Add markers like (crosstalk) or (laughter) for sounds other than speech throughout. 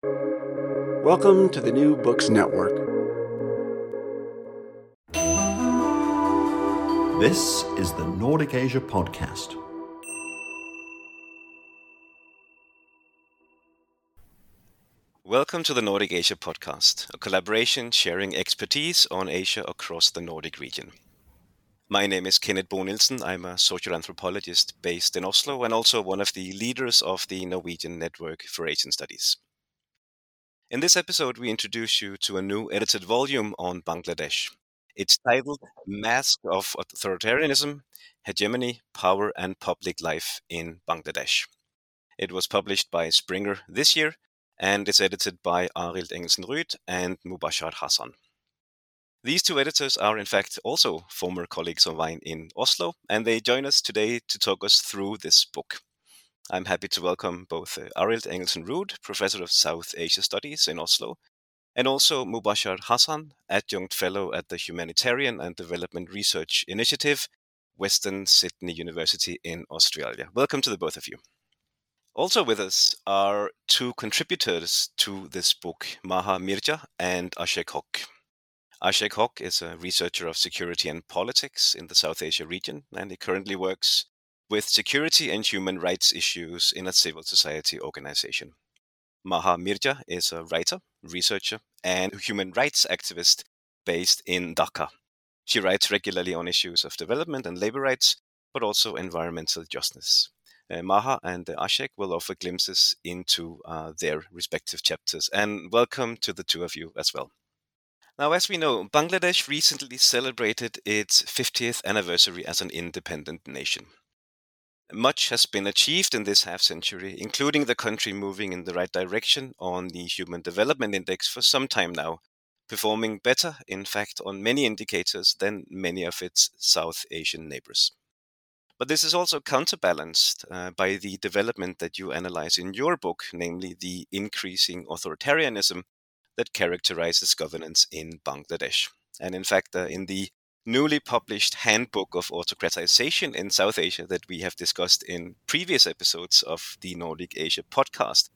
Welcome to the New Books Network. This is the Nordic Asia Podcast. Welcome to the Nordic Asia Podcast, a collaboration sharing expertise on Asia across the Nordic region. My name is Kenneth Bo Nielsen. I'm a social anthropologist based in Oslo and also one of the leaders of the Norwegian Network for Asian Studies. In this episode, we introduce you to a new edited volume on Bangladesh. It's titled Mask of Authoritarianism, Hegemony, Power and Public Life in Bangladesh. It was published by Springer this year and is edited by Arild Engelsen Ruud and Mubashar Hasan. These two editors are, in fact, also former colleagues of mine in Oslo, and they join us today to talk us through this book. I'm happy to welcome both uh, Arild Engelsen Ruud, Professor of South Asia Studies in Oslo, and also Mubashar Hasan, Adjunct Fellow at the Humanitarian and Development Research Initiative, Western Sydney University in Australia. Welcome to the both of you. Also with us are two contributors to this book, Maha Mirza and Asheque Haque. Asheque Haque is a researcher of security and politics in the South Asia region, and he currently works with security and human rights issues in a civil society organization. Maha Mirza is a writer, researcher, and human rights activist based in Dhaka. She writes regularly on issues of development and labor rights, but also environmental justice. Uh, Maha and uh, Asheque will offer glimpses into uh, their respective chapters. And welcome to the two of you as well. Now, as we know, Bangladesh recently celebrated its 50th anniversary as an independent nation. Much has been achieved in this half century, including the country moving in the right direction on the Human Development Index for some time now, performing better, in fact, on many indicators than many of its South Asian neighbors. But this is also counterbalanced uh, by the development that you analyze in your book, namely the increasing authoritarianism that characterizes governance in Bangladesh. And in fact, uh, in the newly published Handbook of Autocratization in South Asia that we have discussed in previous episodes of the Nordic Asia podcast,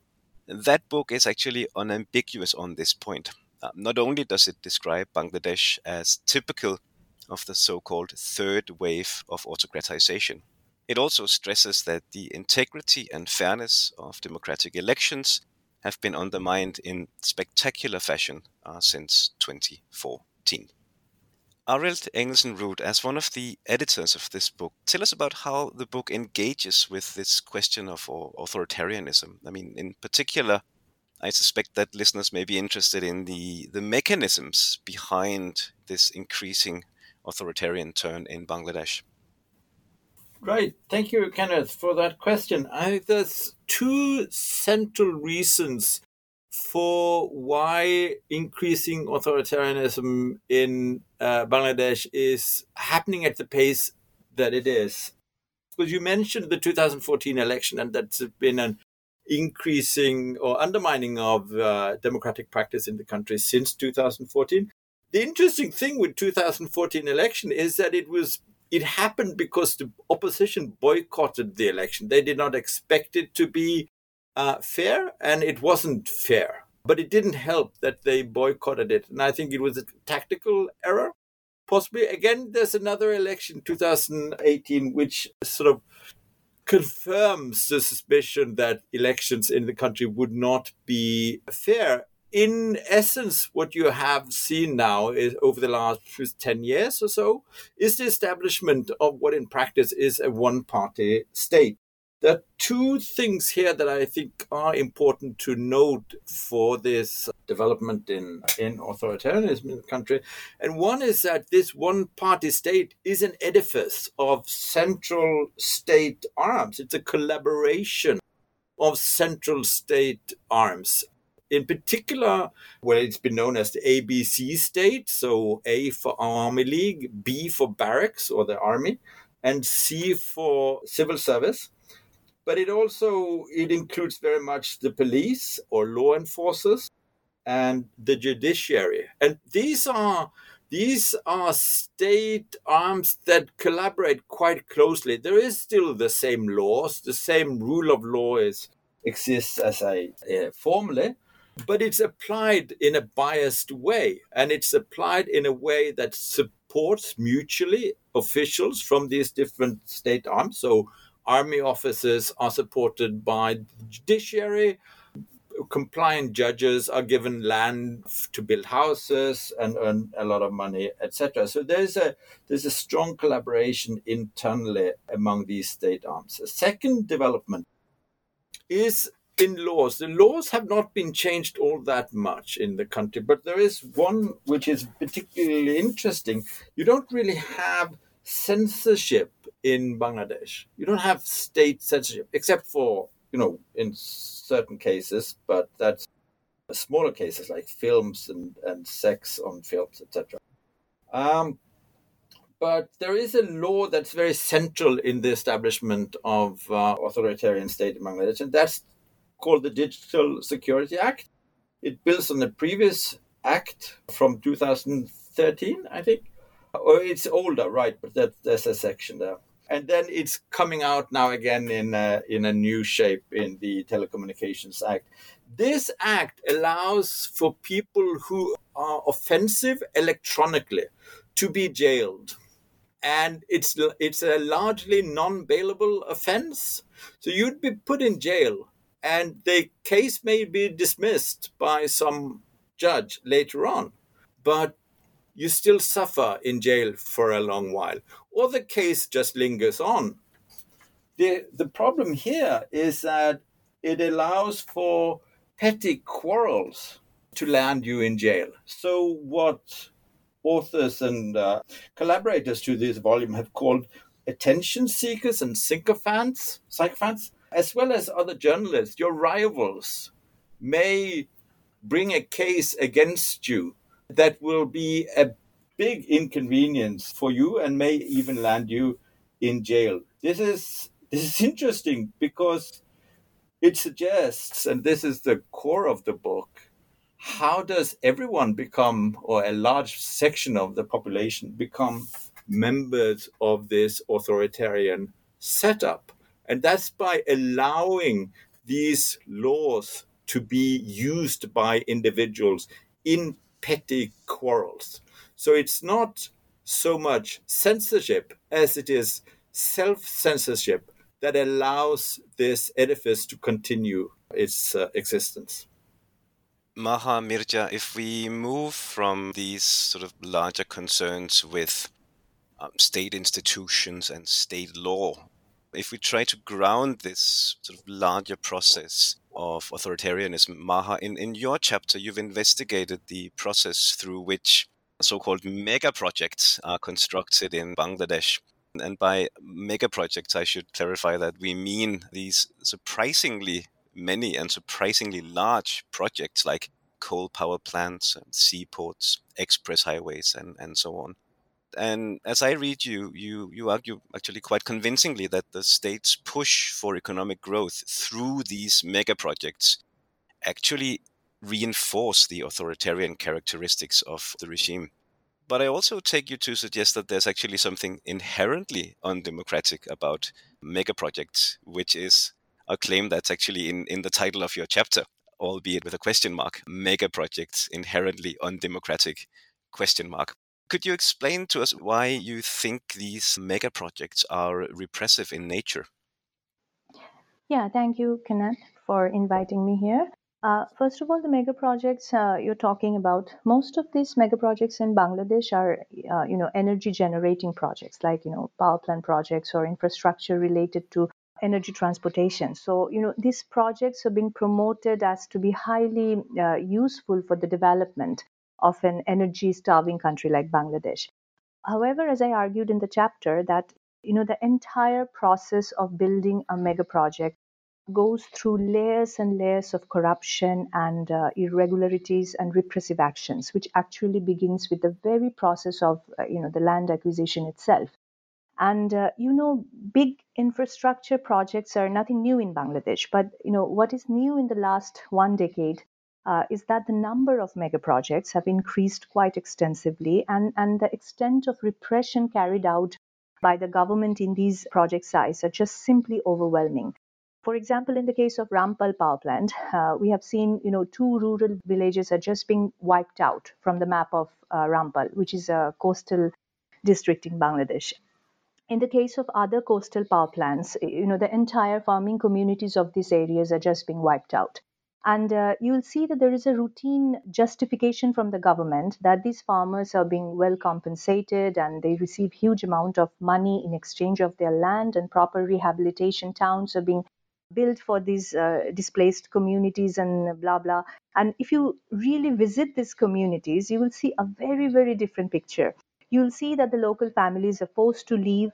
that book is actually unambiguous on this point. Uh, not only does it describe Bangladesh as typical of the so called third wave of autocratization, it also stresses that the integrity and fairness of democratic elections have been undermined in spectacular fashion uh, since 2014. Arild Ruud, as one of the editors of this book, tell us about how the book engages with this question of uh, authoritarianism. I mean, in particular, I suspect that listeners may be interested in the, the mechanisms behind this increasing authoritarian turn in Bangladesh. Right. Thank you, Kenneth, for that question. I, there's two central reasons for why increasing authoritarianism in uh, Bangladesh is happening at the pace that it is. Because you mentioned the 2014 election, and that's been an increasing or undermining of uh, democratic practice in the country since 2014. The interesting thing with 2014 election is that it was it happened because the opposition boycotted the election. They did not expect it to be uh, fair, and it wasn't fair. But it didn't help that they boycotted it. And I think it was a tactical error. Possibly, again, there's another election, 2018, which sort of confirms the suspicion that elections in the country would not be fair in essence, what you have seen now is over the last 10 years or so is the establishment of what in practice is a one party state. There are two things here that I think are important to note for this development in, in authoritarianism in the country. And one is that this one party state is an edifice of central state arms, it's a collaboration of central state arms in particular, well, it's been known as the ABC state. So A for Awami League, B for barracks or the army, and C for civil service. But it also it includes very much the police or law enforcers and the judiciary. And these are these are state arms that collaborate quite closely. There is still the same laws, the same rule of law is exists as a uh, formally, but it's applied in a biased way and it's applied in a way that supports mutually officials from these different state arms so army officers are supported by the judiciary compliant judges are given land to build houses and earn a lot of money etc so there's a there's a strong collaboration internally among these state arms a second development is in laws. The laws have not been changed all that much in the country, but there is one which is particularly interesting. You don't really have censorship in Bangladesh. You don't have state censorship, except for, you know, in certain cases, but that's smaller cases like films and, and sex on films, etc. Um, but there is a law that's very central in the establishment of uh, authoritarian state in Bangladesh, and that's called the Digital Security Act. It builds on the previous act from 2013, I think. Or oh, it's older, right? But that, there's a section there. And then it's coming out now again in a, in a new shape in the Telecommunications Act. This act allows for people who are offensive electronically to be jailed. And it's it's a largely non-bailable offense. So you'd be put in jail and the case may be dismissed by some judge later on, but you still suffer in jail for a long while, or the case just lingers on. The, the problem here is that it allows for petty quarrels to land you in jail. So, what authors and uh, collaborators to this volume have called attention seekers and sycophants, sycophants as well as other journalists, your rivals may bring a case against you that will be a big inconvenience for you and may even land you in jail. This is this is interesting because it suggests, and this is the core of the book, how does everyone become, or a large section of the population become members of this authoritarian setup? And that's by allowing these laws to be used by individuals in petty quarrels. So it's not so much censorship as it is self censorship that allows this edifice to continue its uh, existence. Maha Mirza, if we move from these sort of larger concerns with um, state institutions and state law if we try to ground this sort of larger process of authoritarianism, Maha, in, in your chapter, you've investigated the process through which so called mega projects are constructed in Bangladesh. And by mega projects, I should clarify that we mean these surprisingly many and surprisingly large projects like coal power plants, seaports, express highways, and, and so on. And as I read you, you, you argue actually quite convincingly that the state's push for economic growth through these mega projects actually reinforce the authoritarian characteristics of the regime. But I also take you to suggest that there's actually something inherently undemocratic about mega projects, which is a claim that's actually in, in the title of your chapter, albeit with a question mark. Mega projects inherently undemocratic question mark. Could you explain to us why you think these mega projects are repressive in nature? Yeah, thank you, Kenneth, for inviting me here. Uh, first of all, the mega projects uh, you're talking about, most of these mega projects in Bangladesh are, uh, you know, energy generating projects like, you know, power plant projects or infrastructure related to energy transportation. So, you know, these projects are being promoted as to be highly uh, useful for the development of an energy starving country like Bangladesh. However, as I argued in the chapter, that you know the entire process of building a mega project goes through layers and layers of corruption and uh, irregularities and repressive actions, which actually begins with the very process of uh, you know the land acquisition itself. And uh, you know, big infrastructure projects are nothing new in Bangladesh, but you know what is new in the last one decade uh, is that the number of mega projects have increased quite extensively, and, and the extent of repression carried out by the government in these project sites are just simply overwhelming. For example, in the case of Rampal power plant, uh, we have seen, you know, two rural villages are just being wiped out from the map of uh, Rampal, which is a coastal district in Bangladesh. In the case of other coastal power plants, you know, the entire farming communities of these areas are just being wiped out. And uh, you'll see that there is a routine justification from the government that these farmers are being well compensated and they receive huge amount of money in exchange of their land and proper rehabilitation towns are being built for these uh, displaced communities and blah blah. And if you really visit these communities you will see a very very different picture. You'll see that the local families are forced to leave.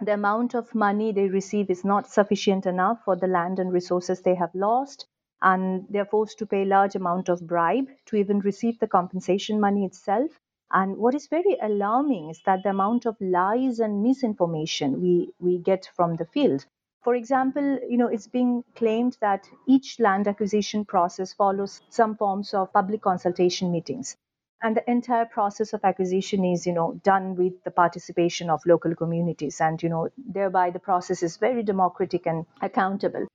The amount of money they receive is not sufficient enough for the land and resources they have lost and they're forced to pay large amount of bribe to even receive the compensation money itself and what is very alarming is that the amount of lies and misinformation we, we get from the field for example, you know, it's being claimed that each land acquisition process follows some forms of public consultation meetings. And the entire process of acquisition is, you know, done with the participation of local communities. And, you know, thereby the process is very democratic and accountable.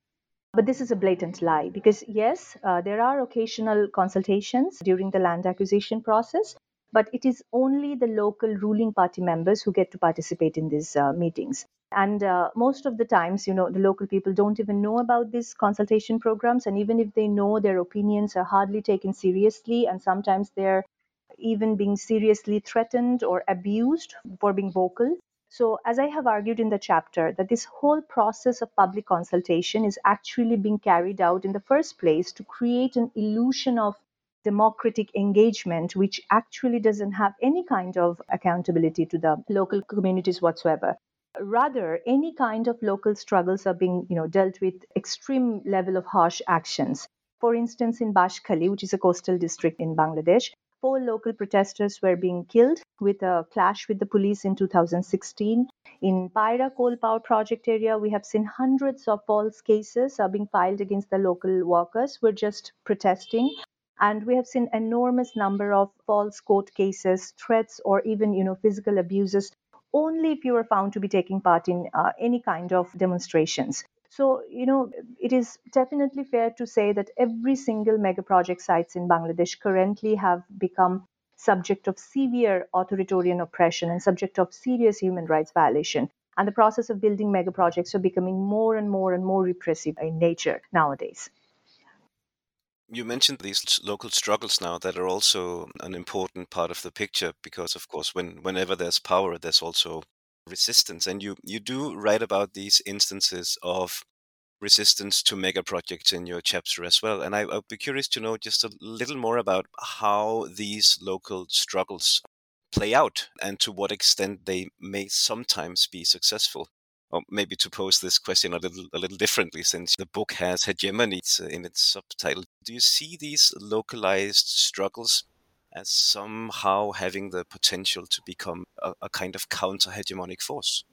But this is a blatant lie because, yes, uh, there are occasional consultations during the land acquisition process, but it is only the local ruling party members who get to participate in these uh, meetings. And uh, most of the times you know the local people don't even know about these consultation programs and even if they know their opinions are hardly taken seriously and sometimes they're even being seriously threatened or abused for being vocal so as i have argued in the chapter that this whole process of public consultation is actually being carried out in the first place to create an illusion of democratic engagement which actually doesn't have any kind of accountability to the local communities whatsoever. Rather any kind of local struggles are being you know dealt with extreme level of harsh actions. For instance in Banshkhali which is a coastal district in bangladesh four local protesters were being killed with a clash with the police in 2016 in Paira coal power project area we have seen hundreds of false cases are being filed against the local workers who are just protesting and we have seen enormous number of false court cases threats or even you know physical abuses only if you are found to be taking part in uh, any kind of demonstrations. So, you know, it is definitely fair to say that every single mega project sites in Bangladesh currently have become subject of severe authoritarian oppression and subject of serious human rights violation. And the process of building mega projects are becoming more and more and more repressive in nature nowadays you mentioned these local struggles now that are also an important part of the picture because of course when whenever there's power there's also resistance and you you do write about these instances of resistance to mega projects in your chapter as well and I, i'd be curious to know just a little more about how these local struggles play out and to what extent they may sometimes be successful or maybe to pose this question a little a little differently, since the book has hegemony in its subtitle. Do you see these localized struggles as somehow having the potential to become a, a kind of counter-hegemonic force?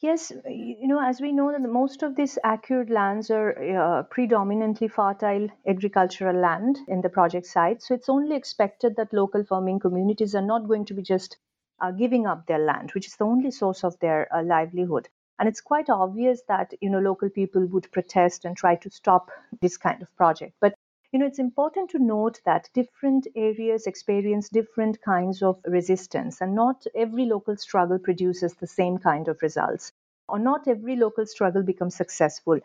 Yes, you know, as we know that most of these acquired lands are uh, predominantly fertile agricultural land in the project site. So it's only expected that local farming communities are not going to be just uh, giving up their land, which is the only source of their uh, livelihood and it's quite obvious that you know local people would protest and try to stop this kind of project but you know it's important to note that different areas experience different kinds of resistance and not every local struggle produces the same kind of results or not every local struggle becomes successful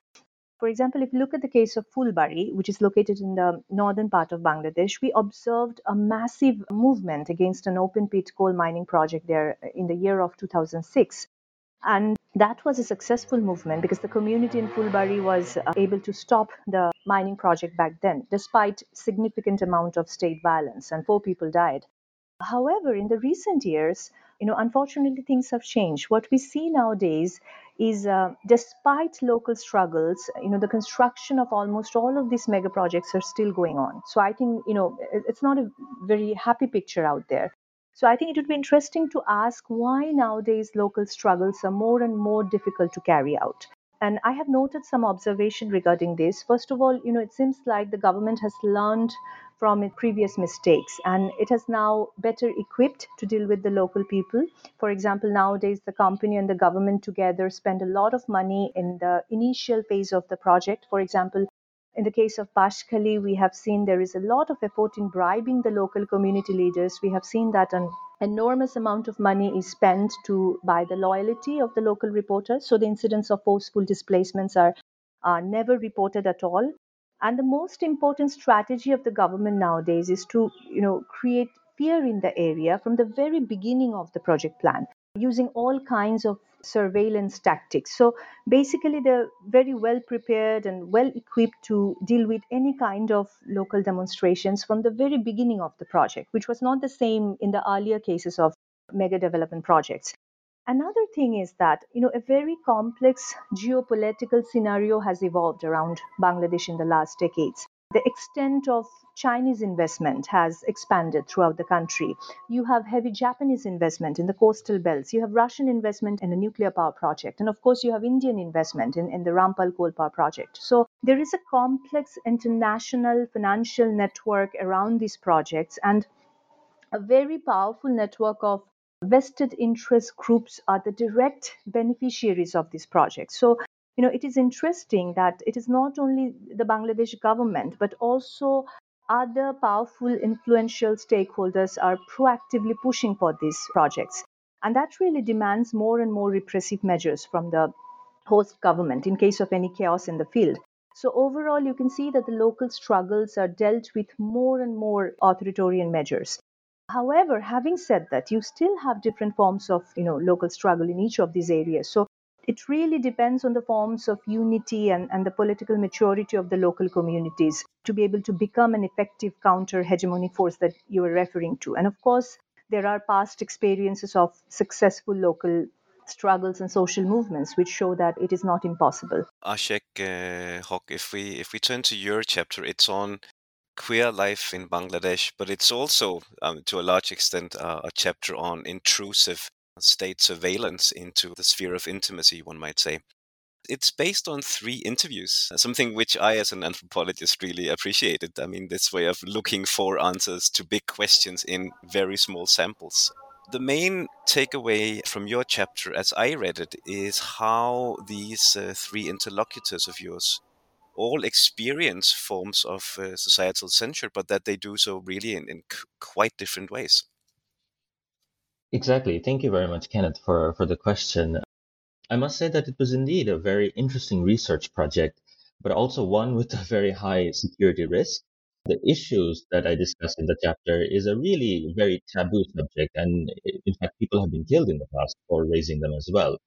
for example, if you look at the case of Fulbari, which is located in the northern part of Bangladesh, we observed a massive movement against an open pit coal mining project there in the year of 2006. And that was a successful movement because the community in Fulbari was uh, able to stop the mining project back then, despite significant amount of state violence, and four people died. However, in the recent years, you know, unfortunately, things have changed. What we see nowadays is, uh, despite local struggles, you know, the construction of almost all of these mega projects are still going on. So I think, you know, it's not a very happy picture out there. So I think it would be interesting to ask why nowadays local struggles are more and more difficult to carry out. And I have noted some observation regarding this. First of all, you know, it seems like the government has learned from its previous mistakes and it has now better equipped to deal with the local people. For example, nowadays the company and the government together spend a lot of money in the initial phase of the project. For example, in the case of Banshkhali, we have seen there is a lot of effort in bribing the local community leaders. We have seen that an enormous amount of money is spent to buy the loyalty of the local reporters. So the incidents of forceful displacements are uh, never reported at all. And the most important strategy of the government nowadays is to, you know, create fear in the area from the very beginning of the project plan using all kinds of surveillance tactics. So basically, they're very well prepared and well equipped to deal with any kind of local demonstrations from the very beginning of the project, which was not the same in the earlier cases of mega development projects. Another thing is that you know a very complex geopolitical scenario has evolved around Bangladesh in the last decades. The extent of Chinese investment has expanded throughout the country. You have heavy Japanese investment in the coastal belts. You have Russian investment in a nuclear power project. And of course, you have Indian investment in, in the Rampal coal power project. So there is a complex international financial network around these projects and a very powerful network of vested interest groups are the direct beneficiaries of these projects. So, you know, it is interesting that it is not only the Bangladesh government, but also other powerful, influential stakeholders are proactively pushing for these projects. And that really demands more and more repressive measures from the host government in case of any chaos in the field. So, overall, you can see that the local struggles are dealt with more and more authoritarian measures. However, having said that, you still have different forms of you know local struggle in each of these areas. So it really depends on the forms of unity and, and the political maturity of the local communities to be able to become an effective counter hegemonic force that you are referring to. And of course, there are past experiences of successful local struggles and social movements which show that it is not impossible. Asheque uh, if we if we turn to your chapter, it's on queer life in Bangladesh, but it's also, um, to a large extent, uh, a chapter on intrusive state surveillance into the sphere of intimacy, one might say. It's based on three interviews, something which I, as an anthropologist, really appreciated. I mean, this way of looking for answers to big questions in very small samples. The main takeaway from your chapter, as I read it, is how these uh, three interlocutors of yours all experience forms of uh, societal censure, but that they do so really in, in c- quite different ways. Exactly. Thank you very much, Kenneth, for, for the question. I must say that it was indeed a very interesting research project, but also one with (laughs) a very high security risk. The issues that I discussed in the chapter is a really very taboo subject, and in fact, people have been killed in the past for raising them as well.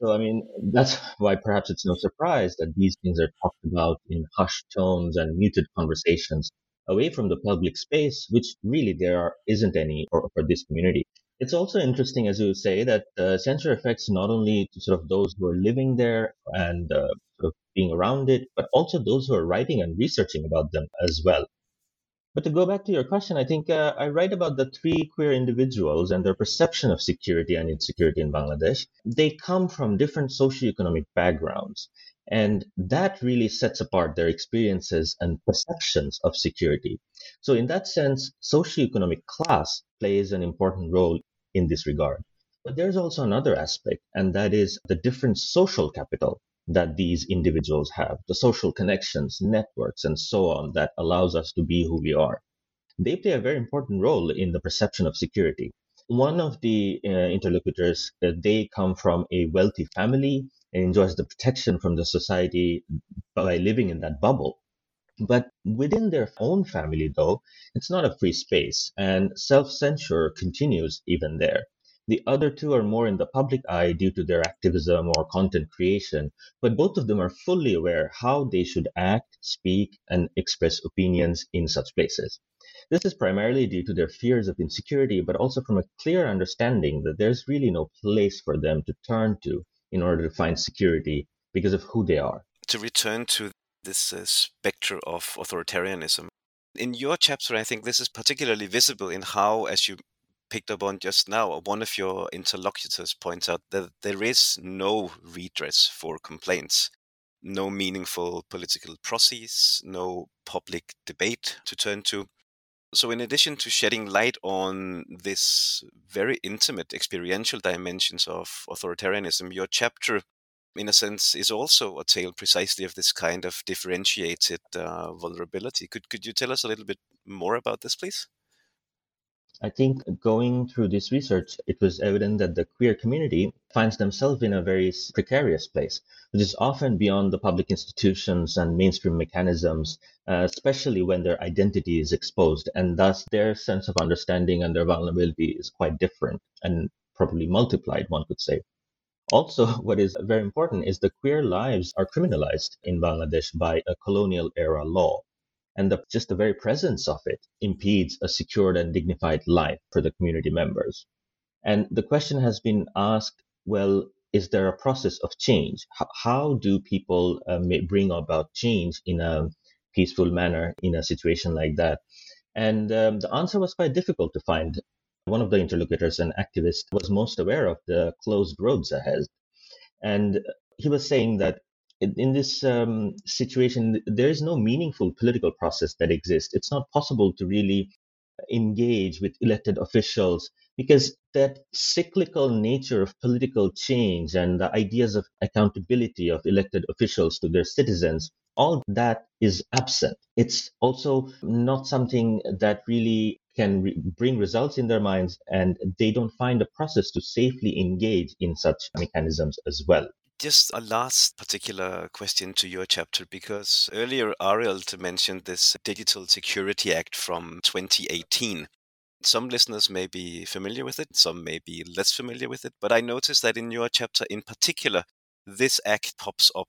So, I mean, that's (laughs) why perhaps it's no surprise that these things are talked about in hushed tones and muted conversations away from the public space, which really there are, isn't any for, for this community. It's also interesting, as you say, that uh, censure affects not only sort of those who are living there and uh, sort of being around it, but also those who are writing and researching about them as well. But to go back to your question, I think uh, I write about the three queer individuals and their perception of security and insecurity in Bangladesh. They come from different socioeconomic backgrounds, and that really sets apart their experiences and perceptions of security. So, in that sense, socioeconomic class plays an important role in this regard. But there's also another aspect, and that is the different social capital that these individuals have, the social connections, networks, and so on that allows us to be who we are. They play a very important role in the perception of security. One of the uh, interlocutors, uh, they come from a wealthy family and enjoys the protection from the society by living in that bubble. But within their own family, though, it's not a free space, and self censure continues even there. The other two are more in the public eye due to their activism or content creation, but both of them are fully aware how they should act, speak, and express opinions in such places. This is primarily due to their fears of insecurity, but also from a clear understanding that there's really no place for them to turn to in order to find security because of who they are. To return to this uh, specter of authoritarianism. In your chapter, I think this is particularly visible in how, as you picked up on just now, one of your interlocutors points out that there is no redress for complaints, no meaningful political process, no public debate to turn to. So, in addition to shedding light on this very intimate experiential dimensions of authoritarianism, your chapter, in a sense, is also a tale precisely of this kind of differentiated uh, vulnerability. Could could you tell us a little bit more about this, please? I think going through this research, it was evident that the queer community finds themselves in a very precarious place, which is often beyond the public institutions and mainstream mechanisms, uh, especially when their identity is exposed. And thus, their sense of understanding and their vulnerability is quite different and probably multiplied, one could say. Also, (laughs) what is very important is the queer lives are criminalized in Bangladesh by a colonial era law and the, just the very presence of it impedes a secured and dignified life for the community members. And the question has been asked well, is there a process of change? How, how do people uh, bring about change in a peaceful manner in a situation like that? And um, the answer was quite difficult to find. One of the interlocutors, an activist, was most aware of the closed roads ahead. And he was saying that in this um, situation, there is no meaningful political process that exists. It's not possible to really engage with elected officials because that cyclical nature of political change and the ideas of accountability of elected officials to their citizens all that is absent it's also not something that really can re- bring results in their minds and they don't find a process to safely engage in such mechanisms as well just a last particular question to your chapter, because earlier Arild mentioned this Digital Security Act from 2018. Some listeners may be familiar with it, some may be less familiar with it, but I noticed that in your chapter in particular, this act pops up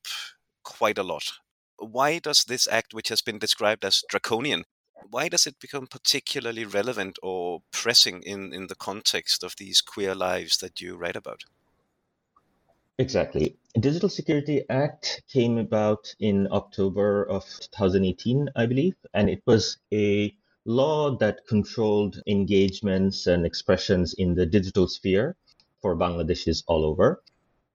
quite a lot. Why does this act, which has been described as draconian, why does it become particularly relevant or pressing in, in the context of these queer lives that you write about? Exactly. Digital Security Act came about in October of 2018, I believe, and it was a law that controlled engagements and expressions in the digital sphere for Bangladeshis all over.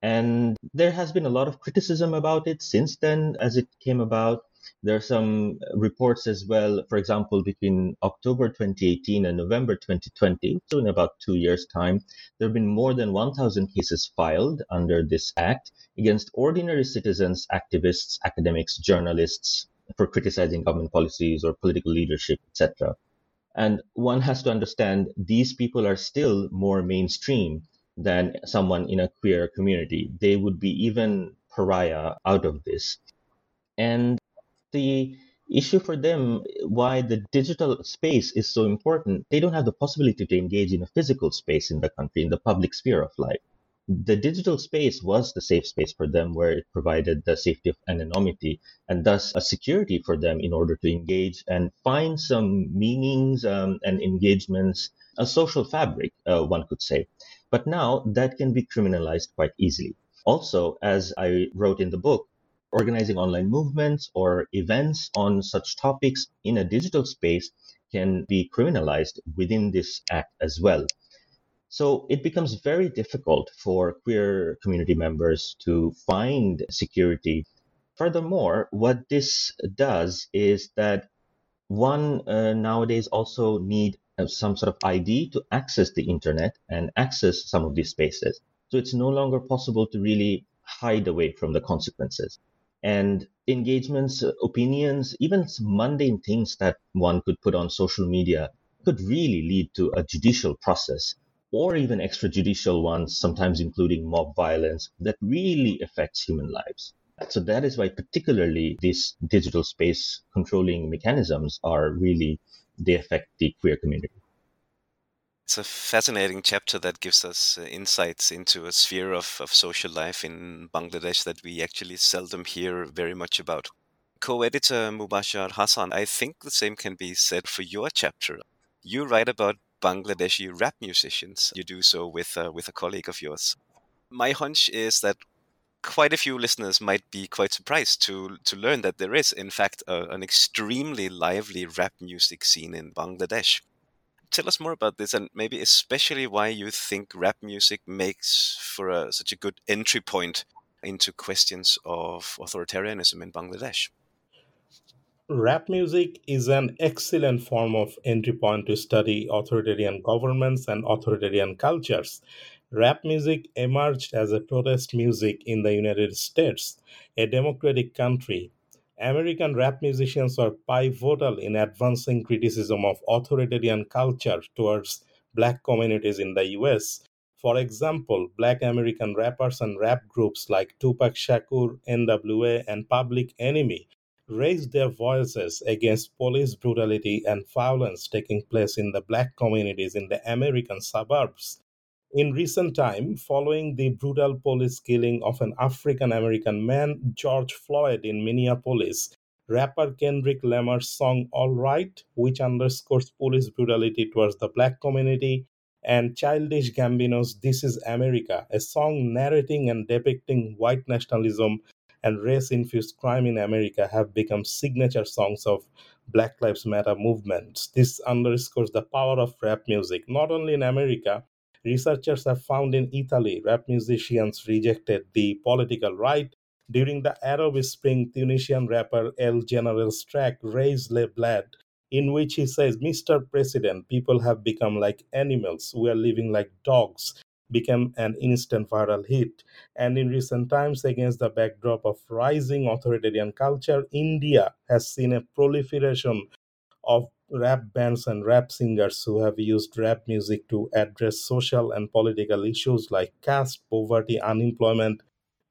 And there has been a lot of criticism about it since then as it came about. There are some reports as well, for example, between October 2018 and November 2020, so in about two years' time, there have been more than 1,000 cases filed under this act against ordinary citizens, activists, academics, journalists for criticizing government policies or political leadership, etc. And one has to understand these people are still more mainstream than someone in a queer community. They would be even pariah out of this. And the issue for them why the digital space is so important they don't have the possibility to engage in a physical space in the country in the public sphere of life. The digital space was the safe space for them where it provided the safety of anonymity and thus a security for them in order to engage and find some meanings um, and engagements a social fabric uh, one could say. But now that can be criminalized quite easily. Also as i wrote in the book organizing online movements or events on such topics in a digital space can be criminalized within this act as well. So it becomes very difficult for queer community members to find security. Furthermore, what this does is that one uh, nowadays also need uh, some sort of ID to access the internet and access some of these spaces. So it's no longer possible to really hide away from the consequences and engagements, opinions, even mundane things that one could put on social media could really lead to a judicial process or even extrajudicial ones, sometimes including mob violence, that really affects human lives. So that is why particularly these digital space controlling mechanisms are really, they affect the queer community. It's a fascinating chapter that gives us uh, insights into a sphere of, of social life in Bangladesh that we actually seldom hear very much about. Co editor Mubashar Hasan, I think the same can be said for your chapter. You write about Bangladeshi rap musicians. You do so with, uh, with a colleague of yours. My hunch is that quite a few listeners might be quite surprised to to learn that there is, in fact, a, an extremely lively rap music scene in Bangladesh tell us more about this and maybe especially why you think rap music makes for a, such a good entry point into questions of authoritarianism in Bangladesh? Rap music is an excellent form of entry point to study authoritarian governments and authoritarian cultures. Rap music emerged as a protest music in the United States, a democratic country. American rap musicians were pivotal in advancing criticism of authoritarian culture towards black communities in the US. For example, black American rappers and rap groups like Tupac Shakur, NWA, and Public Enemy raised their voices against police brutality and violence taking place in the black communities in the American suburbs. In recent time, following the brutal police killing of an African American man, George Floyd, in Minneapolis, rapper Kendrick Lamar's song All Right, which underscores police brutality towards the black community, and Childish Gambino's This Is America, a song narrating and depicting white nationalism and race infused crime in America have become signature songs of Black Lives Matter movements. This underscores the power of rap music, not only in America. Researchers have found in Italy rap musicians rejected the political right. During the Arab Spring, Tunisian rapper El General's track Rais Le Bled, in which he says, Mr. President, people have become like animals. We are living like dogs became an instant viral hit. And in recent times, against the backdrop of rising authoritarian culture, India has seen a proliferation of rap bands and rap singers who have used rap music to address social and political issues like caste, poverty, unemployment,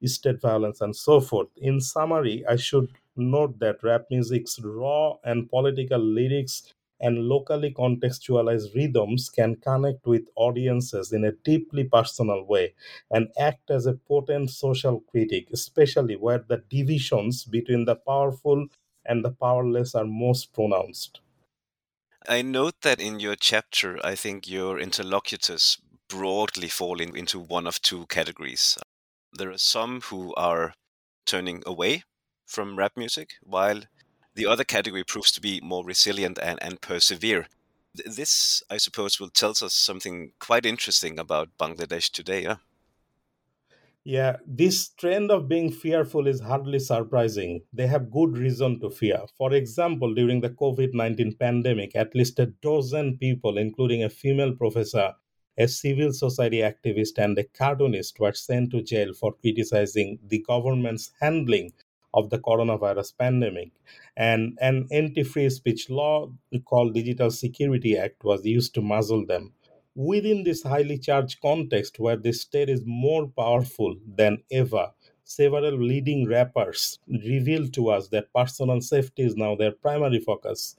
state violence, and so forth. In summary, I should note that rap music's raw and political lyrics and locally contextualized rhythms can connect with audiences in a deeply personal way and act as a potent social critic, especially where the divisions between the powerful and the powerless are most pronounced. I note that in your chapter, I think your interlocutors broadly fall in, into one of two categories. There are some who are turning away from rap music, while the other category proves to be more resilient and, and persevere. This, I suppose, will tell us something quite interesting about Bangladesh today. Yeah? Yeah, this trend of being fearful is hardly surprising. They have good reason to fear. For example, during the COVID 19 pandemic, at least a dozen people, including a female professor, a civil society activist, and a cartoonist, were sent to jail for criticizing the government's handling of the coronavirus pandemic. And an anti free speech law called Digital Security Act was used to muzzle them. Within this highly charged context, where the state is more powerful than ever, several leading rappers revealed to us that personal safety is now their primary focus.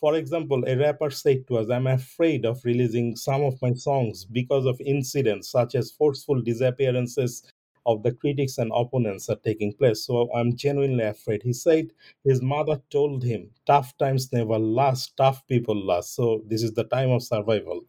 For example, a rapper said to us, I'm afraid of releasing some of my songs because of incidents such as forceful disappearances of the critics and opponents are taking place. So I'm genuinely afraid. He said his mother told him, tough times never last, tough people last. So this is the time of survival.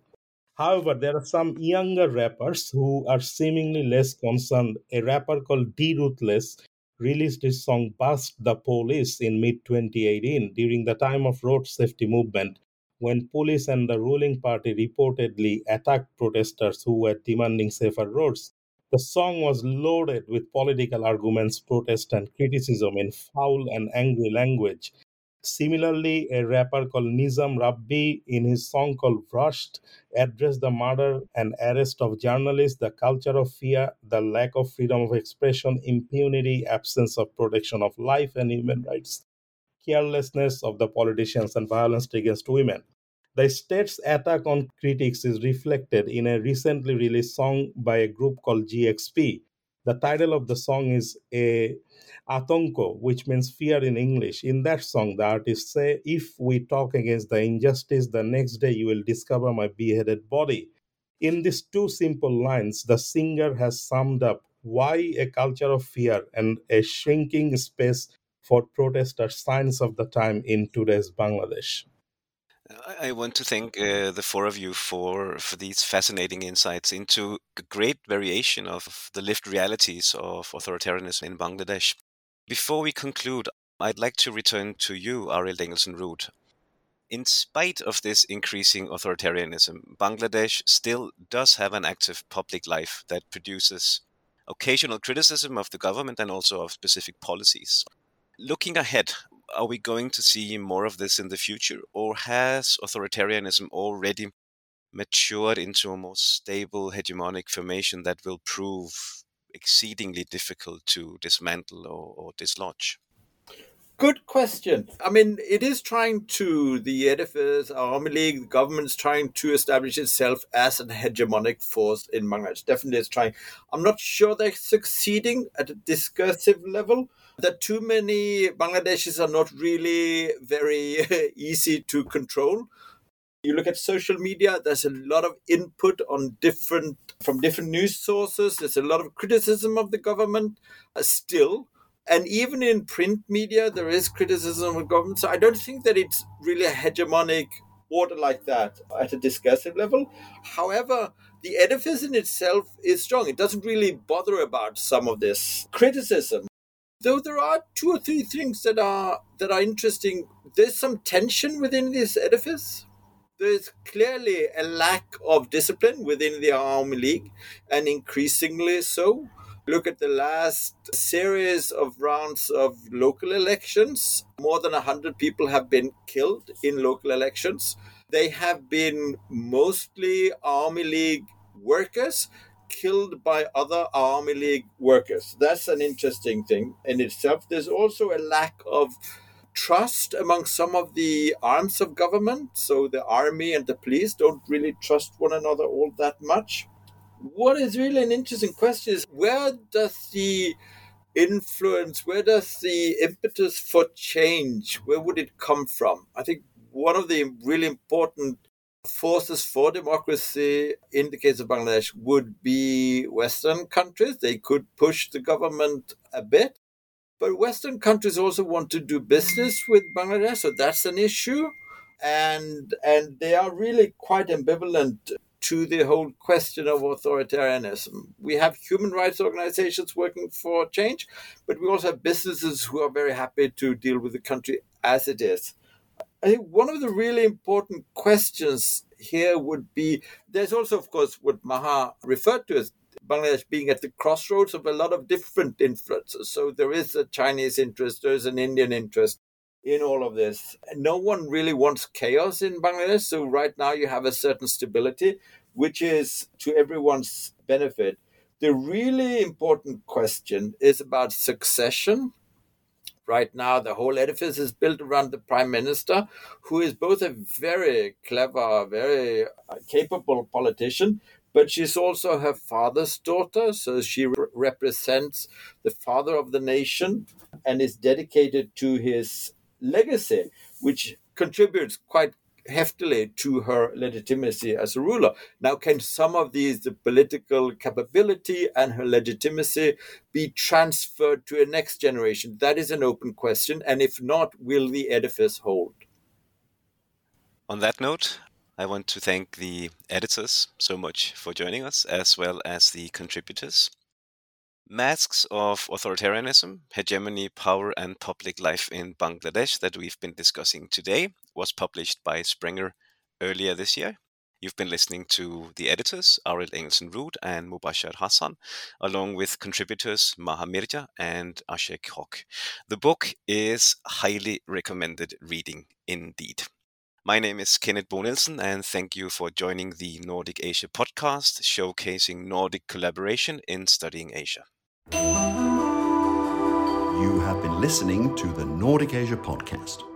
However, there are some younger rappers who are seemingly less concerned. A rapper called D Ruthless released his song Bust the Police in mid 2018 during the time of road safety movement when police and the ruling party reportedly attacked protesters who were demanding safer roads. The song was loaded with political arguments, protest, and criticism in foul and angry language. Similarly, a rapper called Nizam Rabbi, in his song called Rushed, addressed the murder and arrest of journalists, the culture of fear, the lack of freedom of expression, impunity, absence of protection of life and human rights, carelessness of the politicians, and violence against women. The state's attack on critics is reflected in a recently released song by a group called GXP. The title of the song is a Atonko, which means fear in English. In that song, the artist say, If we talk against the injustice, the next day you will discover my beheaded body. In these two simple lines, the singer has summed up why a culture of fear and a shrinking space for protest are signs of the time in today's Bangladesh. I want to thank uh, the four of you for for these fascinating insights into a great variation of the lived realities of authoritarianism in Bangladesh. Before we conclude, I'd like to return to you, Arild Engelsen Ruud. in spite of this increasing authoritarianism, Bangladesh still does have an active public life that produces occasional criticism of the government and also of specific policies. Looking ahead, are we going to see more of this in the future, or has authoritarianism already matured into a more stable hegemonic formation that will prove exceedingly difficult to dismantle or, or dislodge? Good question. I mean, it is trying to, the edifice, Awami League, the government's trying to establish itself as a hegemonic force in Bangladesh. Definitely it's trying. I'm not sure they're succeeding at a discursive level. That too many Bangladeshis are not really very (laughs) easy to control. You look at social media, there's a lot of input on different from different news sources. There's a lot of criticism of the government uh, still and even in print media, there is criticism of government. So I don't think that it's really a hegemonic order like that at a discursive level. However, the edifice in itself is strong. It doesn't really bother about some of this criticism. Though there are two or three things that are that are interesting. There's some tension within this edifice. There's clearly a lack of discipline within the Awami League, and increasingly so look at the last series of rounds of local elections, more than 100 people have been killed in local elections. They have been mostly Awami League workers killed by other Awami League workers. That's an interesting thing in itself. There's also a lack of trust among some of the arms of government. So the army and the police don't really trust one another all that much what is really an interesting question is where does the influence, where does the impetus for change, where would it come from? I think one of the really important forces for democracy in the case of Bangladesh would be Western countries. They could push the government a bit. But Western countries also want to do business with Bangladesh, so that's an issue. And and they are really quite ambivalent to the whole question of authoritarianism. We have human rights organizations working for change, but we also have businesses who are very happy to deal with the country as it is. I think one of the really important questions here would be there's also, of course, what Maha referred to as Bangladesh being at the crossroads of a lot of different influences. So there is a Chinese interest, there's an Indian interest, in all of this. No one really wants chaos in Bangladesh. So right now you have a certain stability, which is to everyone's benefit. The really important question is about succession. Right now, the whole edifice is built around the prime minister, who is both a very clever, very uh, capable politician, but she's also her father's daughter. So she re- represents the father of the nation and is dedicated to his legacy, which contributes quite heftily to her legitimacy as a ruler. Now, can some of these, the political capability and her legitimacy, be transferred to a next generation? That is an open question. And if not, will the edifice hold? On that note, I want to thank the editors so much for joining us, as well as the contributors. Masks of Authoritarianism, Hegemony, Power, and Public Life in Bangladesh that we've been discussing today was published by Springer earlier this year. You've been listening to the editors, Arild Engelsen Ruud and Mubashar Hasan, along with contributors Maha Mirza and Asheque Haque. The book is highly recommended reading indeed. My name is Kenneth Bo and thank you for joining the Nordic Asia podcast, showcasing Nordic collaboration in studying Asia. You have been listening to the Nordic Asia podcast.